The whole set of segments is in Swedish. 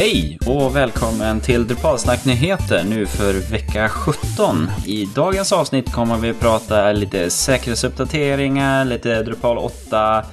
Hej och välkommen till Drupalsnack Nyheter nu för vecka 17. I dagens avsnitt kommer vi prata lite säkerhetsuppdateringar, lite Drupal 8,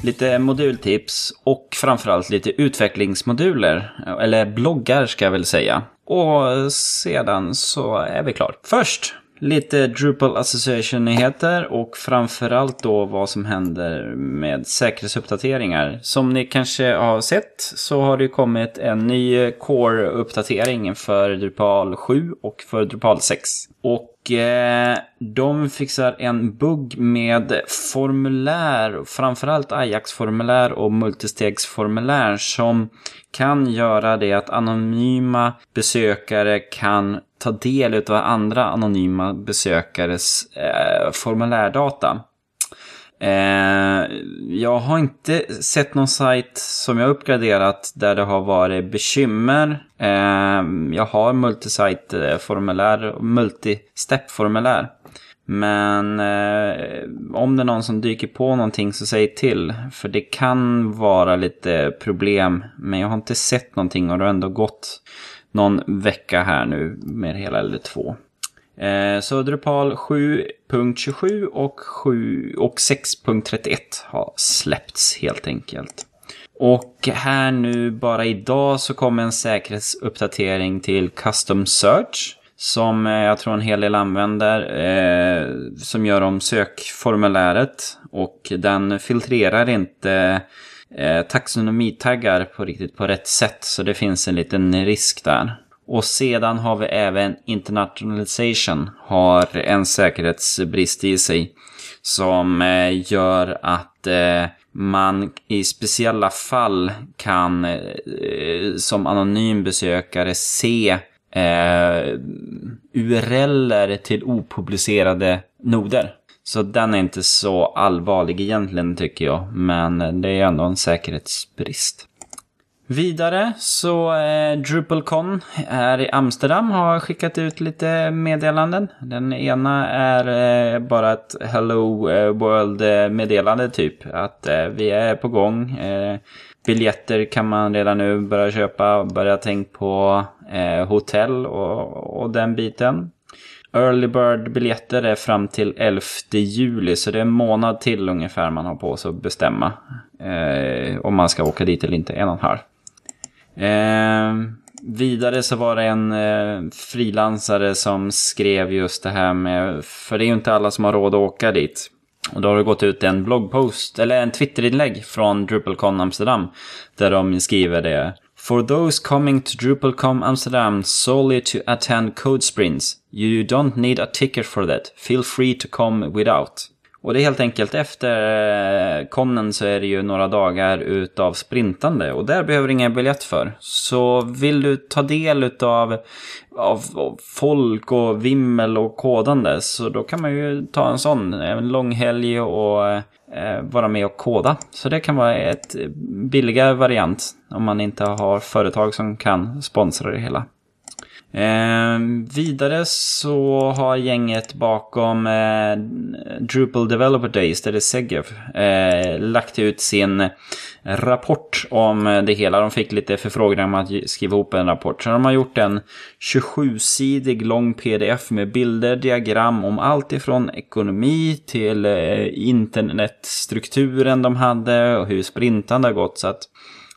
lite modultips och framförallt lite utvecklingsmoduler. Eller bloggar ska jag väl säga. Och sedan så är vi klar. Först lite Drupal Association-nyheter och framförallt då vad som händer med säkerhetsuppdateringar. Som ni kanske har sett så har det kommit en ny Core-uppdatering för Drupal 7 och för Drupal 6. Och Eh, de fixar en bugg med formulär, framförallt Ajax-formulär och multistegsformulär som kan göra det att anonyma besökare kan ta del av andra anonyma besökares eh, formulärdata. Eh, jag har inte sett någon sajt som jag uppgraderat där det har varit bekymmer. Eh, jag har multisite-formulär eh, och multistep-formulär. Men eh, om det är någon som dyker på någonting så säg till. För det kan vara lite problem. Men jag har inte sett någonting och det har ändå gått någon vecka här nu med hela eller två. Eh, så Drupal 7.27 och, 7, och 6.31 har släppts helt enkelt. Och här nu bara idag så kommer en säkerhetsuppdatering till Custom Search. Som eh, jag tror en hel del använder. Eh, som gör om sökformuläret. Och den filtrerar inte eh, taxonomitaggar på riktigt på rätt sätt. Så det finns en liten risk där. Och sedan har vi även internationalization har en säkerhetsbrist i sig. Som eh, gör att eh, man i speciella fall kan eh, som anonym besökare se eh, URLer till opublicerade noder. Så den är inte så allvarlig egentligen tycker jag. Men det är ändå en säkerhetsbrist. Vidare så eh, DrupalCon är i Amsterdam har skickat ut lite meddelanden. Den ena är eh, bara ett Hello eh, World eh, meddelande typ. Att eh, vi är på gång. Eh, biljetter kan man redan nu börja köpa. Börja tänka på eh, hotell och, och den biten. Early Bird-biljetter är fram till 11 juli, så det är en månad till ungefär man har på sig att bestämma. Eh, om man ska åka dit eller inte, en och en halv. Eh, vidare så var det en eh, frilansare som skrev just det här med, för det är ju inte alla som har råd att åka dit. Och då har det gått ut en bloggpost, eller en Twitterinlägg från DrupalCon Amsterdam. Där de skriver det. For those coming to DrupalCon Amsterdam solely to attend code sprints, you don't need a ticket for that. Feel free to come without. Och det är helt enkelt efter eh, konnen så är det ju några dagar utav sprintande och där behöver du ingen biljett för. Så vill du ta del utav av, av folk och vimmel och kodande så då kan man ju ta en sån, en lång helg och eh, vara med och koda. Så det kan vara ett billigare variant om man inte har företag som kan sponsra det hela. Eh, vidare så har gänget bakom eh, Drupal Developer Days, där det är Segev, eh, lagt ut sin rapport om det hela. De fick lite förfrågningar om att skriva ihop en rapport. Så de har gjort en 27-sidig lång pdf med bilder, diagram om allt ifrån ekonomi till eh, internetstrukturen de hade och hur sprintande har gått. Så att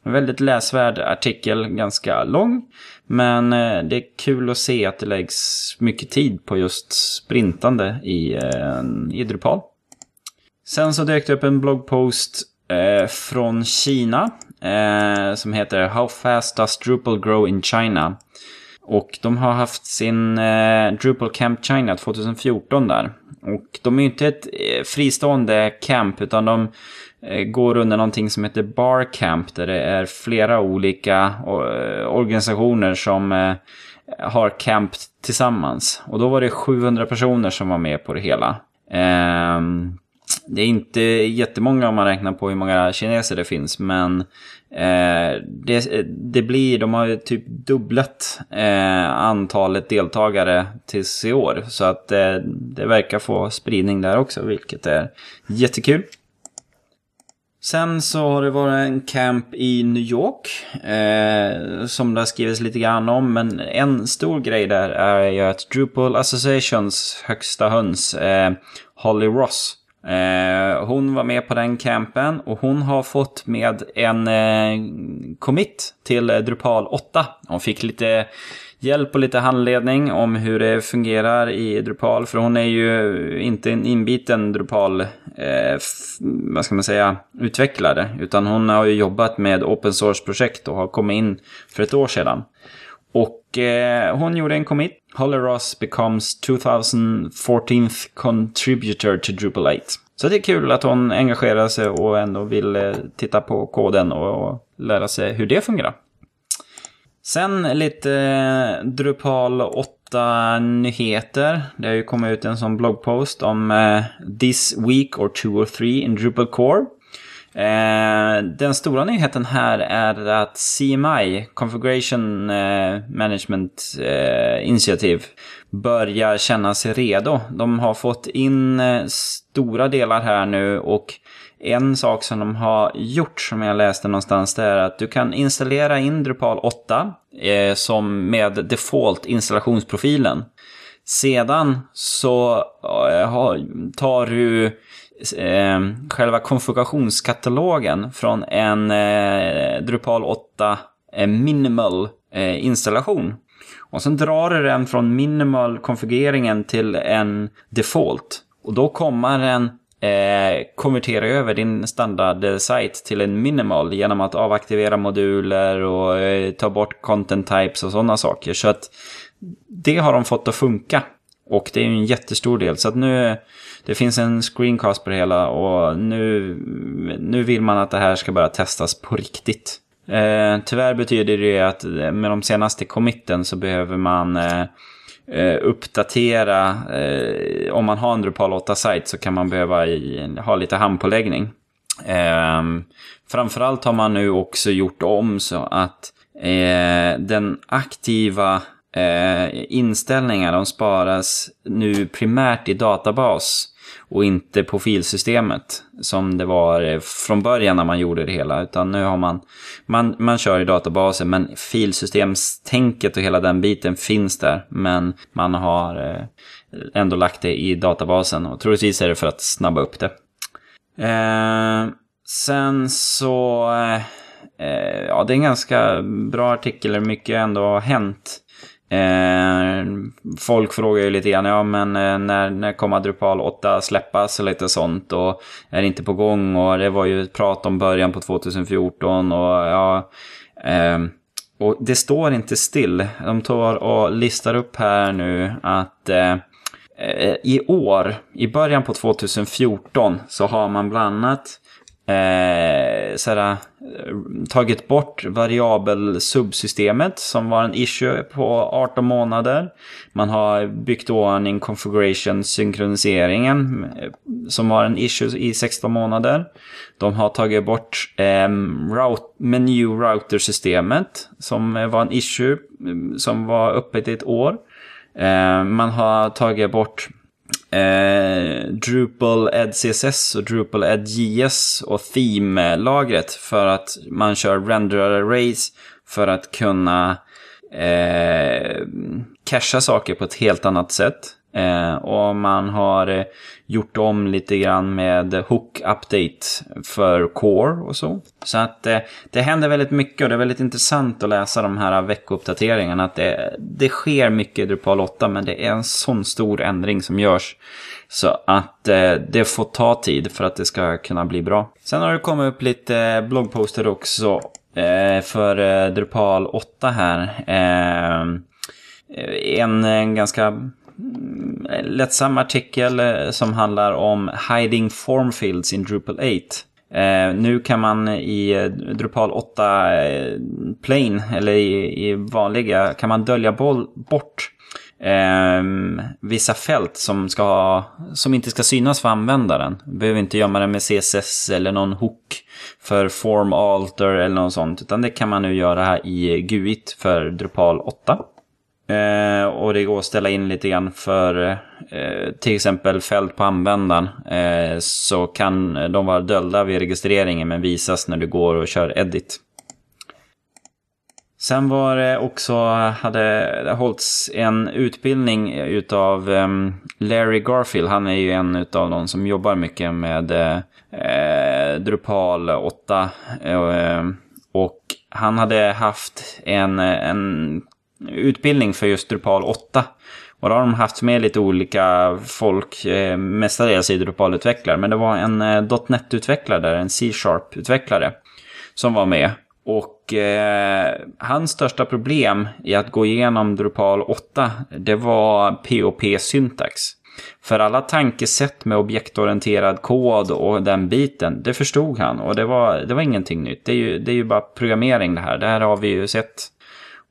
en väldigt läsvärd artikel, ganska lång. Men eh, det är kul att se att det läggs mycket tid på just sprintande i, eh, i Drupal. Sen så dök det upp en bloggpost eh, från Kina eh, som heter How fast does Drupal grow in China? Och de har haft sin eh, Drupal Camp China 2014 där. Och de är ju inte ett eh, fristående camp utan de Eh, går under någonting som heter Bar Camp där det är flera olika eh, organisationer som eh, har camp tillsammans. Och då var det 700 personer som var med på det hela. Ehm, det är inte jättemånga om man räknar på hur många kineser det finns, men eh, det, det blir, de har ju typ dubblat eh, antalet deltagare tills i år. Så att eh, det verkar få spridning där också, vilket är jättekul. Sen så har det varit en camp i New York. Eh, som det har skrivits lite grann om. Men en stor grej där är ju att Drupal Associations högsta höns, eh, Holly Ross. Eh, hon var med på den campen och hon har fått med en eh, commit till eh, Drupal 8. Hon fick lite hjälp och lite handledning om hur det fungerar i Drupal. För hon är ju inte en inbiten Drupal, eh, vad ska man säga, utvecklare. Utan hon har ju jobbat med open source-projekt och har kommit in för ett år sedan. Och eh, hon gjorde en commit. Holly Ross becomes 2014th contributor to Drupal 8. Så det är kul att hon engagerar sig och ändå vill eh, titta på koden och, och lära sig hur det fungerar. Sen lite eh, Drupal 8-nyheter. Det har ju kommit ut en sån bloggpost om eh, This Week or Two or Three in Drupal Core. Eh, den stora nyheten här är att CMI, Configuration eh, Management eh, Initiative, börjar känna sig redo. De har fått in stora delar här nu och en sak som de har gjort som jag läste någonstans det är att du kan installera in Drupal 8 som med default installationsprofilen. Sedan så tar du eh, själva konfigurationskatalogen från en eh, Drupal 8 eh, minimal eh, installation. Och sen drar du den från minimal konfigureringen till en default. Och då kommer den eh, konvertera över din standardsajt eh, till en minimal genom att avaktivera moduler och eh, ta bort content types och sådana saker. Så att det har de fått att funka. Och det är en jättestor del. Så att nu, det finns en screencast på det hela och nu, nu vill man att det här ska börja testas på riktigt. Eh, tyvärr betyder det att eh, med de senaste committen så behöver man eh, eh uppdatera. Eh, om man har en Drupal 8-sajt så kan man behöva i, ha lite handpåläggning. Eh, framförallt har man nu också gjort om så att eh, den aktiva eh, inställningar de sparas nu primärt i databas och inte på filsystemet som det var eh, från början när man gjorde det hela. Utan nu har man, man, man kör i databasen men filsystemstänket och hela den biten finns där. Men man har eh, ändå lagt det i databasen och troligtvis är det för att snabba upp det. Eh, sen så, eh, eh ja det är en ganska bra artikel, mycket ändå har hänt. Eh, folk frågar ju lite grann, ja men eh, när, när kommer Drupal 8 släppas och lite sånt och är det inte på gång och det var ju ett prat om början på 2014 och ja. Eh, och det står inte still. De tar och listar upp här nu att eh, eh i år, i början på 2014, så har man bland annat eh, såhär, eh, tagit bort variabel subsystemet som var en issue på 18 månader. Man har byggt ordning configuration synkroniseringen eh, som var en issue i 16 månader. De har tagit bort eh, route, menu router systemet som eh, var en issue mm, som var öppet i ett år. Eh, man har tagit bort eh, Drupal Ed CSS och Drupal Ed JS och Theme-lagret för att man kör render arrays för att kunna eh, cacha saker på ett helt annat sätt. Eh, och man har eh, gjort om lite grann med hook update för core och så. Så att eh, det händer väldigt mycket och det är väldigt intressant att läsa de här veckouppdateringarna. Att det, det sker mycket i Drupal 8 men det är en sån stor ändring som görs. Så att eh, det får ta tid för att det ska kunna bli bra. Sen har det kommit upp lite bloggposter också eh, för eh, Drupal 8 här. Eh, en, en ganska Mm, lättsam artikel eh, som handlar om Hiding Form Fields in Drupal 8. Eh, nu kan man i eh, Drupal 8 eh, Plain, eller i, i, vanliga, kan man dölja boll, bort eh, vissa fält som, ska, som inte ska synas för användaren. Behöver inte gömma det med CSS eller någon hook för form alter eller något sånt. Utan det kan man nu göra här i GUIT för Drupal 8. Eh, och det går att ställa in lite grann för eh, till exempel fält på användaren. Eh, så kan de vara dolda vid registreringen men visas när du går och kör edit. Sen var det också, hade det hållits en utbildning utav eh, Larry Garfield. Han är ju en utav de som jobbar mycket med eh, Drupal 8. Eh, och han hade haft en, en utbildning för just Drupal 8. Och då har de haft med lite olika folk, eh, mestadels i Drupal-utvecklare. Men det var en eh, .NET-utvecklare, en C-sharp-utvecklare, som var med. Och eh, hans största problem i att gå igenom Drupal 8, det var POP-syntax. För alla tankesätt med objektorienterad kod och den biten, det förstod han. Och det var, det var ingenting nytt. Det är, ju, det är ju bara programmering det här. Det här har vi ju sett.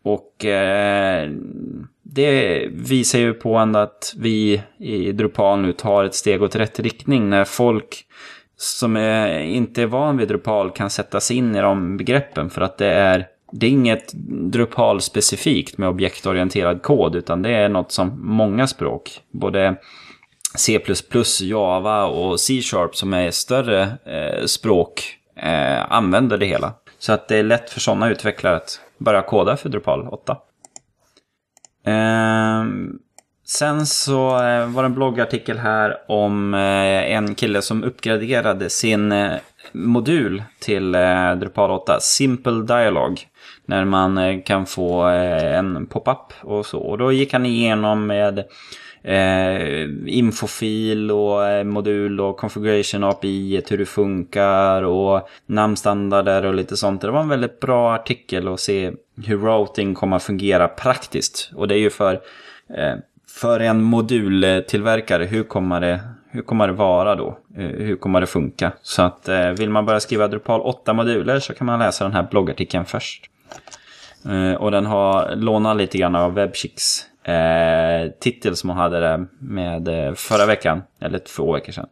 Och eh, det visar ju på ändå att vi i Drupal nu tar ett steg åt rätt riktning. När folk som är, inte är van vid Drupal kan sätta sig in i de begreppen. För att det är, det är inget Drupal-specifikt med objektorienterad kod. Utan det är något som många språk, både C++, Java och C-sharp som är större eh, språk eh, använder det hela. Så att det är lätt för sådana utvecklare att börja koda för Drupal 8. Eh, Sen så eh, var det en bloggartikel här om eh, en kille som uppgraderade sin eh, modul till Drupal 8, Simple Dialog. När man kan få en pop-up och så. Och då gick han igenom med eh, infofil och eh, modul och configuration API, hur det funkar och namnstandarder och lite sånt. Det var en väldigt bra artikel att se hur routing kommer att fungera praktiskt. Och det är ju för eh, för en modultillverkare, hur kommer det, hur kommer det vara då? Eh, hur kommer det funka? Så att eh, vill man börja skriva Drupal 8-moduler så kan man läsa den här bloggartikeln först. Eh, och den har lånat lite grann av Webchicks Eh, titel som hon hade där med eh, förra veckan, eller två veckor sedan.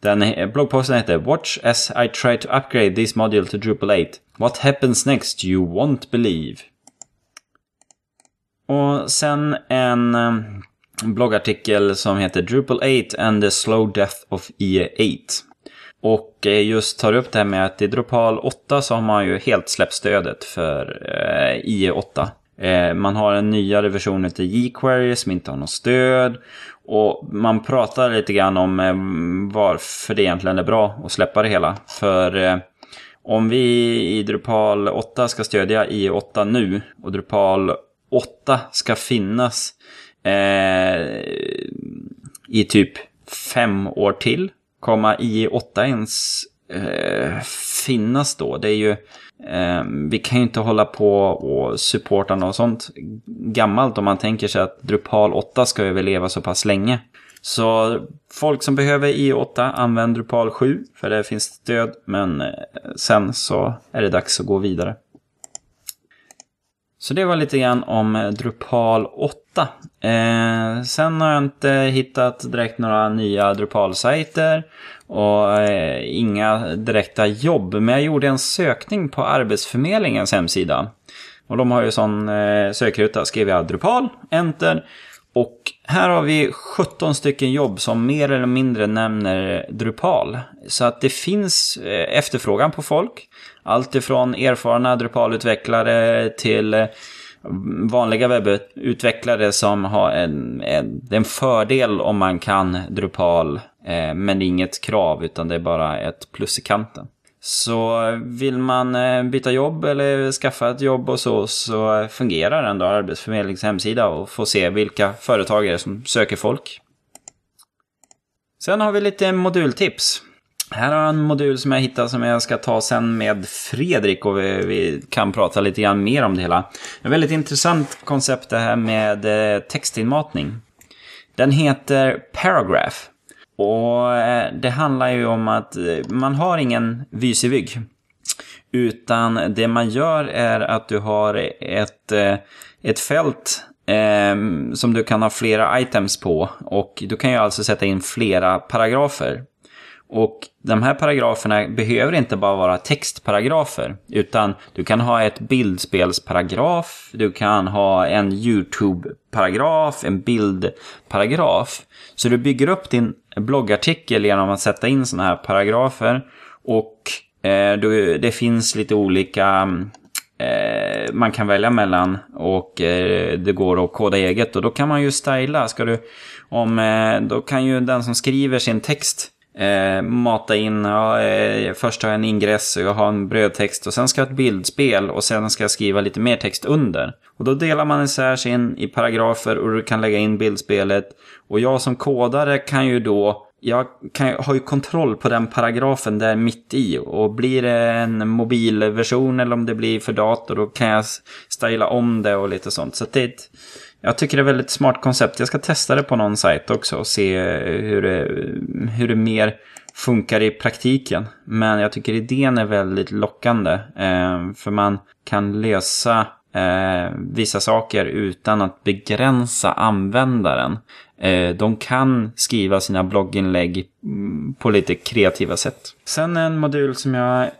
Den bloggposten heter Watch as I try to upgrade this module to Drupal 8. What happens next you won't believe. Och sen en eh, bloggartikel som heter Drupal 8 and the slow death of IE8. Och just tar upp det här med att i Drupal 8 så har man ju helt släppt stödet för IE8. Eh, man har en nyare version till jQuery som inte har något stöd. Och man pratar lite grann om eh, varför det egentligen är bra att släppa det hela. För eh, om vi i Drupal 8 ska stödja i8 nu och Drupal 8 ska finnas eh, i typ fem år till. Kommer i8 ens eh, finnas då? Det är ju... Ehm, vi kan ju inte hålla på och supporta något sånt gammalt om man tänker sig att Drupal 8 ska överleva så pass länge. Så folk som behöver i8 använder Drupal 7 för det finns stöd men eh, sen så är det dags att gå vidare. Så det var lite grann om eh, Drupal 8. Eh, sen har jag inte hittat direkt några nya Drupal-sajter och eh, inga direkta jobb. Men jag gjorde en sökning på Arbetsförmedlingens hemsida. Och de har ju sån eh, sökruta. Skrev jag Drupal, Enter. Och här har vi 17 stycken jobb som mer eller mindre nämner Drupal. Så att det finns eh, efterfrågan på folk. Allt ifrån erfarna Drupal-utvecklare till eh, vanliga webbutvecklare som har en, en, en fördel om man kan Drupal. Eh, men det är inget krav utan det är bara ett plus i kanten. Så vill man eh, byta jobb eller skaffa ett jobb och så, så fungerar ändå Arbetsförmedlingens hemsida och får se vilka företag är som söker folk. Sen har vi lite modultips. Här har jag en modul som jag hittade som jag ska ta sen med Fredrik och vi, vi kan prata lite grann mer om det hela. Ett väldigt intressant koncept det här med eh, textinmatning. Den heter Paragraph. Och eh, det handlar ju om att eh, man har ingen vysig Utan det man gör är att du har ett, ett fält eh, som du kan ha flera items på. Och du kan ju alltså sätta in flera paragrafer. Och de här paragraferna behöver inte bara vara textparagrafer, utan du kan ha ett bildspelsparagraf, du kan ha en YouTube-paragraf, en bildparagraf. Så du bygger upp din bloggartikel genom att sätta in sådana här paragrafer. Och eh, du, det finns lite olika eh, man kan välja mellan och eh, det går att koda eget. Och då kan man ju styla. Ska du, om, eh, då kan ju den som skriver sin text eh, mata in, ja, eh, först har jag en ingress och jag har en brödtext och sen ska jag ha ett bildspel och sen ska jag skriva lite mer text under. Och då delar man isär sig in i paragrafer och du kan lägga in bildspelet. Och jag som kodare kan ju då jag kan, har ju kontroll på den paragrafen där mitt i. Och blir det en mobilversion eller om det blir för dator då kan jag styla om det och lite sånt. Så det är ett, jag tycker det är ett väldigt smart koncept. Jag ska testa det på någon sajt också och se eh, hur det, hur det mer funkar i praktiken. Men jag tycker idén är väldigt lockande. Eh, för man kan lösa eh, vissa saker utan att begränsa användaren. De kan skriva sina blogginlägg mm, på lite kreativa sätt. Sen en modul som jag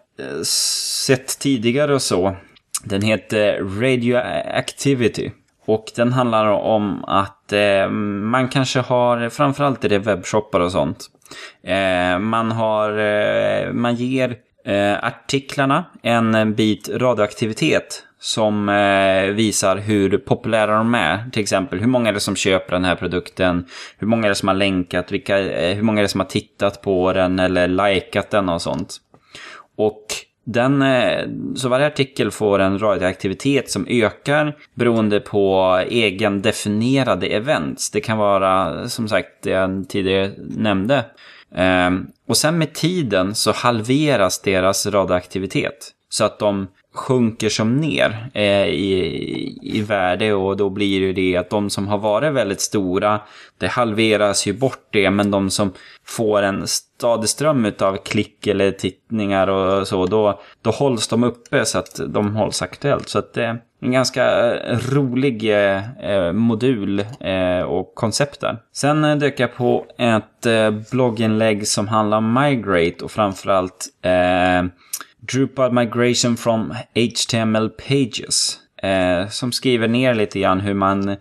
sett tidigare och så. Den heter Radioactivity. Och den handlar om att eh, man kanske har, framförallt är det webbshoppar och sånt. Eh, man har, eh, man ger eh, artiklarna en bit radioaktivitet som eh, visar hur populära de är. Till exempel hur många är det som köper den här produkten, hur många är det som har länkat, vilka, eh, hur många är det som har tittat på den eller likat den och sånt. Den, eh, så varje artikel får en radioaktivitet som ökar beroende på egendefinierade events. Det kan vara, som sagt, det jag tidigare nämnde. Ehm, och sen med tiden så halveras deras radioaktivitet. Så att de sjunker som ner eh, i, i värde och då blir det det att de som har varit väldigt stora, det halveras ju bort det, men de som får en stadig ström av klick eller tittningar och så, då, då hålls de uppe så att de hålls aktuellt. Så att det är en ganska eh, rolig eh, eh, modul eh, och koncept där. Sen eh, dök jag på ett eh, blogginlägg som handlar om Migrate och framförallt eh, Drupal Migration from HTML Pages. Eh, som skriver ner lite grann hur man,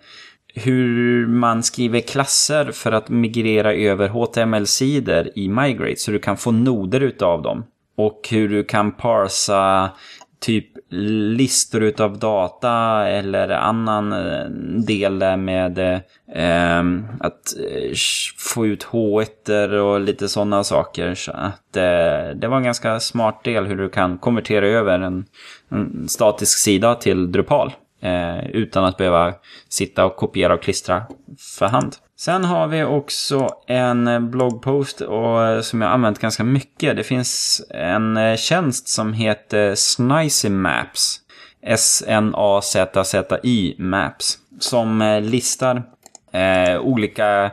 hur man skriver klasser för att migrera över HTML-sidor i Migrate. Så du kan få noder utav dem. Och hur du kan parsa typ listor utav data eller annan eh, del där med eh, att eh, få ut H1 och lite sådana saker. Så att eh, det var en ganska smart del hur du kan konvertera över en, en statisk sida till Drupal. Eh, utan att behöva sitta och kopiera och klistra för hand. Sen har vi också en bloggpost och, som jag använt ganska mycket. Det finns en eh, tjänst som heter Snicy Maps. S-N-A-Z-Z-Y Maps. Som eh, listar eh, olika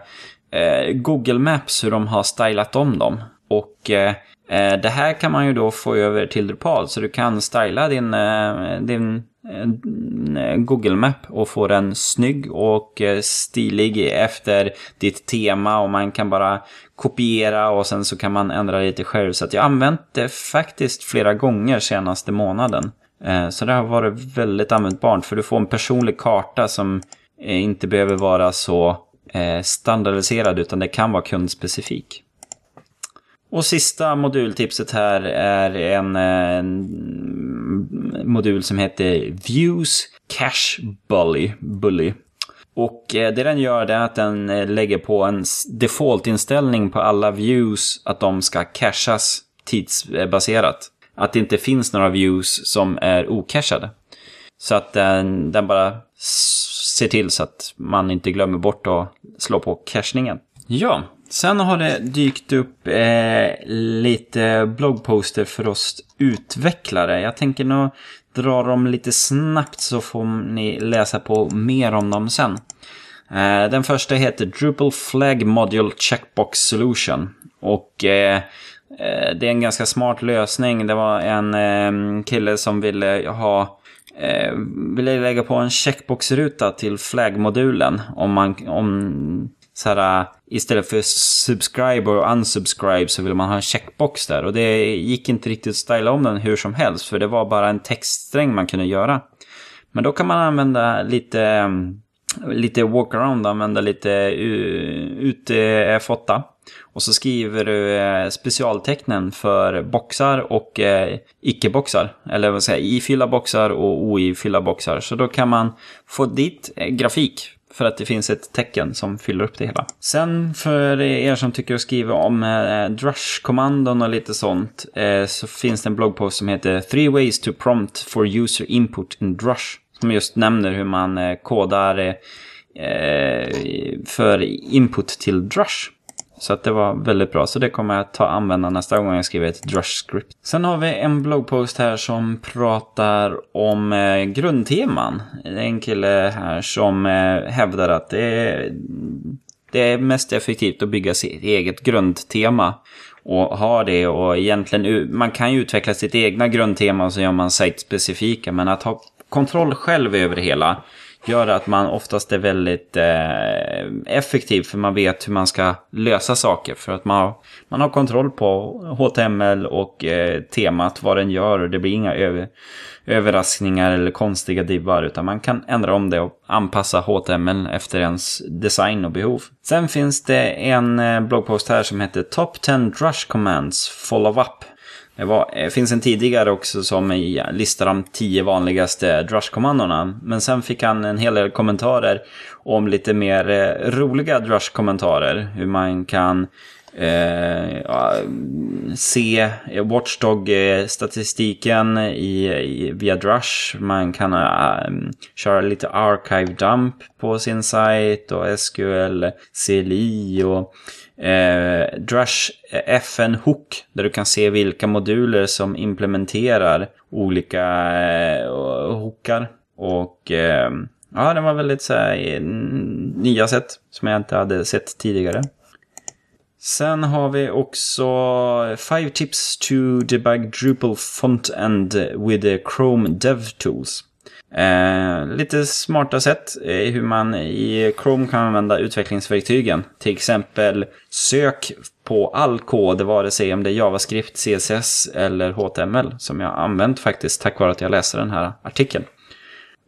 eh, Google Maps, hur de har stylat om dem. Och eh Eh, det här kan man ju då få över till Drupal. Så du kan styla din, eh, din eh, Google Map och få den snygg och stilig efter ditt tema och man kan bara kopiera och sen så kan man ändra lite själv. Så att jag har använt det faktiskt flera gånger senaste månaden. Så det har varit väldigt användbart för du får en personlig karta som inte behöver vara så standardiserad utan det kan vara kundspecifik. Och sista modultipset här är en, en modul som heter Views Cache Bully. Bully. Och eh, det den gör är att den eh, lägger på en defaultinställning på alla views att de ska cachas tidsbaserat. Att det inte finns några views som är ocachade. Så att den, den bara ser till så att man inte glömmer bort att slå på cachningen. Ja, Sen har det dykt upp eh, lite bloggposter för oss utvecklare. Jag tänker nog dra dem lite snabbt så får ni läsa på mer om dem sen. Eh, den första heter Drupal Flag Module Checkbox Solution. Och eh, eh det är en ganska smart lösning. Det var en eh, kille som ville ha eh, ville lägga på en checkboxruta till flaggmodulen. om, man, om så här, äh, istället för subscribe och unsubscribe så vill man ha en checkbox där. Och det gick inte riktigt att styla om den hur som helst, för det var bara en textsträng man kunde göra. Men då kan man använda lite, ähm, lite walkaround, använda lite ut äh, F8. Och så skriver du äh, specialtecknen för boxar och icke-boxar. Eller vad säger jag, ifyllda boxar och oifyllda boxar. Så då kan man få dit grafik för att det finns ett tecken som fyller upp det hela. Sen för er som tycker att skriva om eh, drush-kommandon och lite sånt eh, så finns det en bloggpost som heter Three ways to prompt for user input in drush. Som just nämner hur man eh, kodar eh, eh för input till drush. Så att det var väldigt bra. Så det kommer jag ta använda nästa gång jag skriver ett Drush-script. Sen har vi en bloggpost här som pratar om eh, grundteman. Det är en kille här som eh, hävdar att det är, det är mest effektivt att bygga sitt eget grundtema. Och ha det och egentligen, man kan ju utveckla sitt egna grundtema och så gör man site-specifika. Men att ha kontroll själv över det hela gör att man oftast är väldigt eh, effektiv för man vet hur man ska lösa saker. För att man har, man har kontroll på HTML och eh, temat, vad den gör och det blir inga över, överraskningar eller konstiga divar. utan man kan ändra om det och anpassa HTML efter ens design och behov. Sen finns det en eh, bloggpost här som heter Top 10 Drush Commands Follow Up. Det, var, det finns en tidigare också som listar de tio vanligaste drush-kommandona. Men sen fick han en hel del kommentarer om lite mer eh, roliga drush-kommentarer. Hur man kan eh, ja, se Watchdog-statistiken eh, i, i, via Drush. Man kan eh, köra lite archive dump på sin sajt och SQL CLI och eh, Drush eh, FN Hook där du kan se vilka moduler som implementerar olika eh, hookar. Och eh, ja, det var väldigt så här, nya sätt som jag inte hade sett tidigare. Sen har vi också Five tips to debug Drupal font end with Chrome Chrome DevTools. Eh, lite smarta sätt i hur man i Chrome kan använda utvecklingsverktygen. Till exempel sök på all kod, vare sig om det är JavaScript, CSS eller HTML. Som jag använt faktiskt tack vare att jag läste den här artikeln.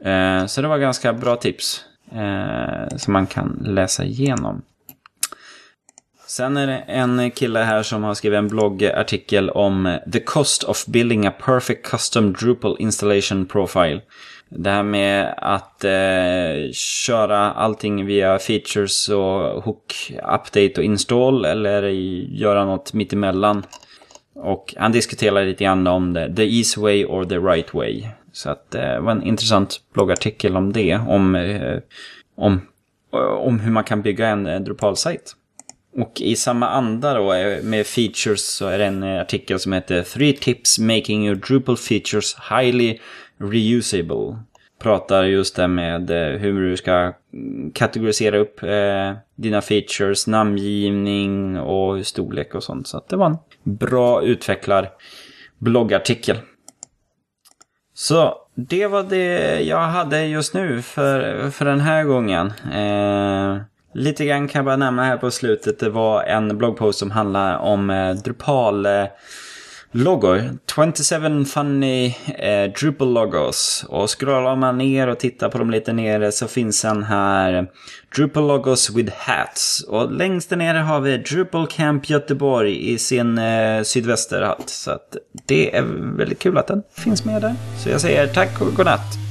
Eh, så det var ganska bra tips eh, som man kan läsa igenom. Sen är det en kille här som har skrivit en bloggartikel om The Cost of Building a Perfect Custom Drupal Installation Profile. Det här med att eh, köra allting via features och hook, update och install eller göra något mittemellan. Och han diskuterar lite grann om det, the easy way or the right way. Så att eh, det var en intressant bloggartikel om det, om, eh, om, om hur man kan bygga en eh, Drupal-sajt. Och i samma anda då eh, med features så är det en eh, artikel som heter Three tips making your Drupal features highly reusable. Pratar just det med eh, hur du ska kategorisera upp eh, dina features, namngivning och storlek och sånt. Så det var en bra utvecklar bloggartikel. Så det var det jag hade just nu för, för den här gången. Eh, lite grann kan jag bara nämna här på slutet. Det var en bloggpost som handlar om eh, Drupal eh, loggor. 27 funny eh, Drupal logos. Och scrollar man ner och tittar på dem lite nere så finns den här Drupal logos with hats. Och längst där nere har vi Drupal Camp Göteborg i sin eh, sydvästerhatt. Så att det är väldigt kul att den finns med där. Så jag säger tack och godnatt.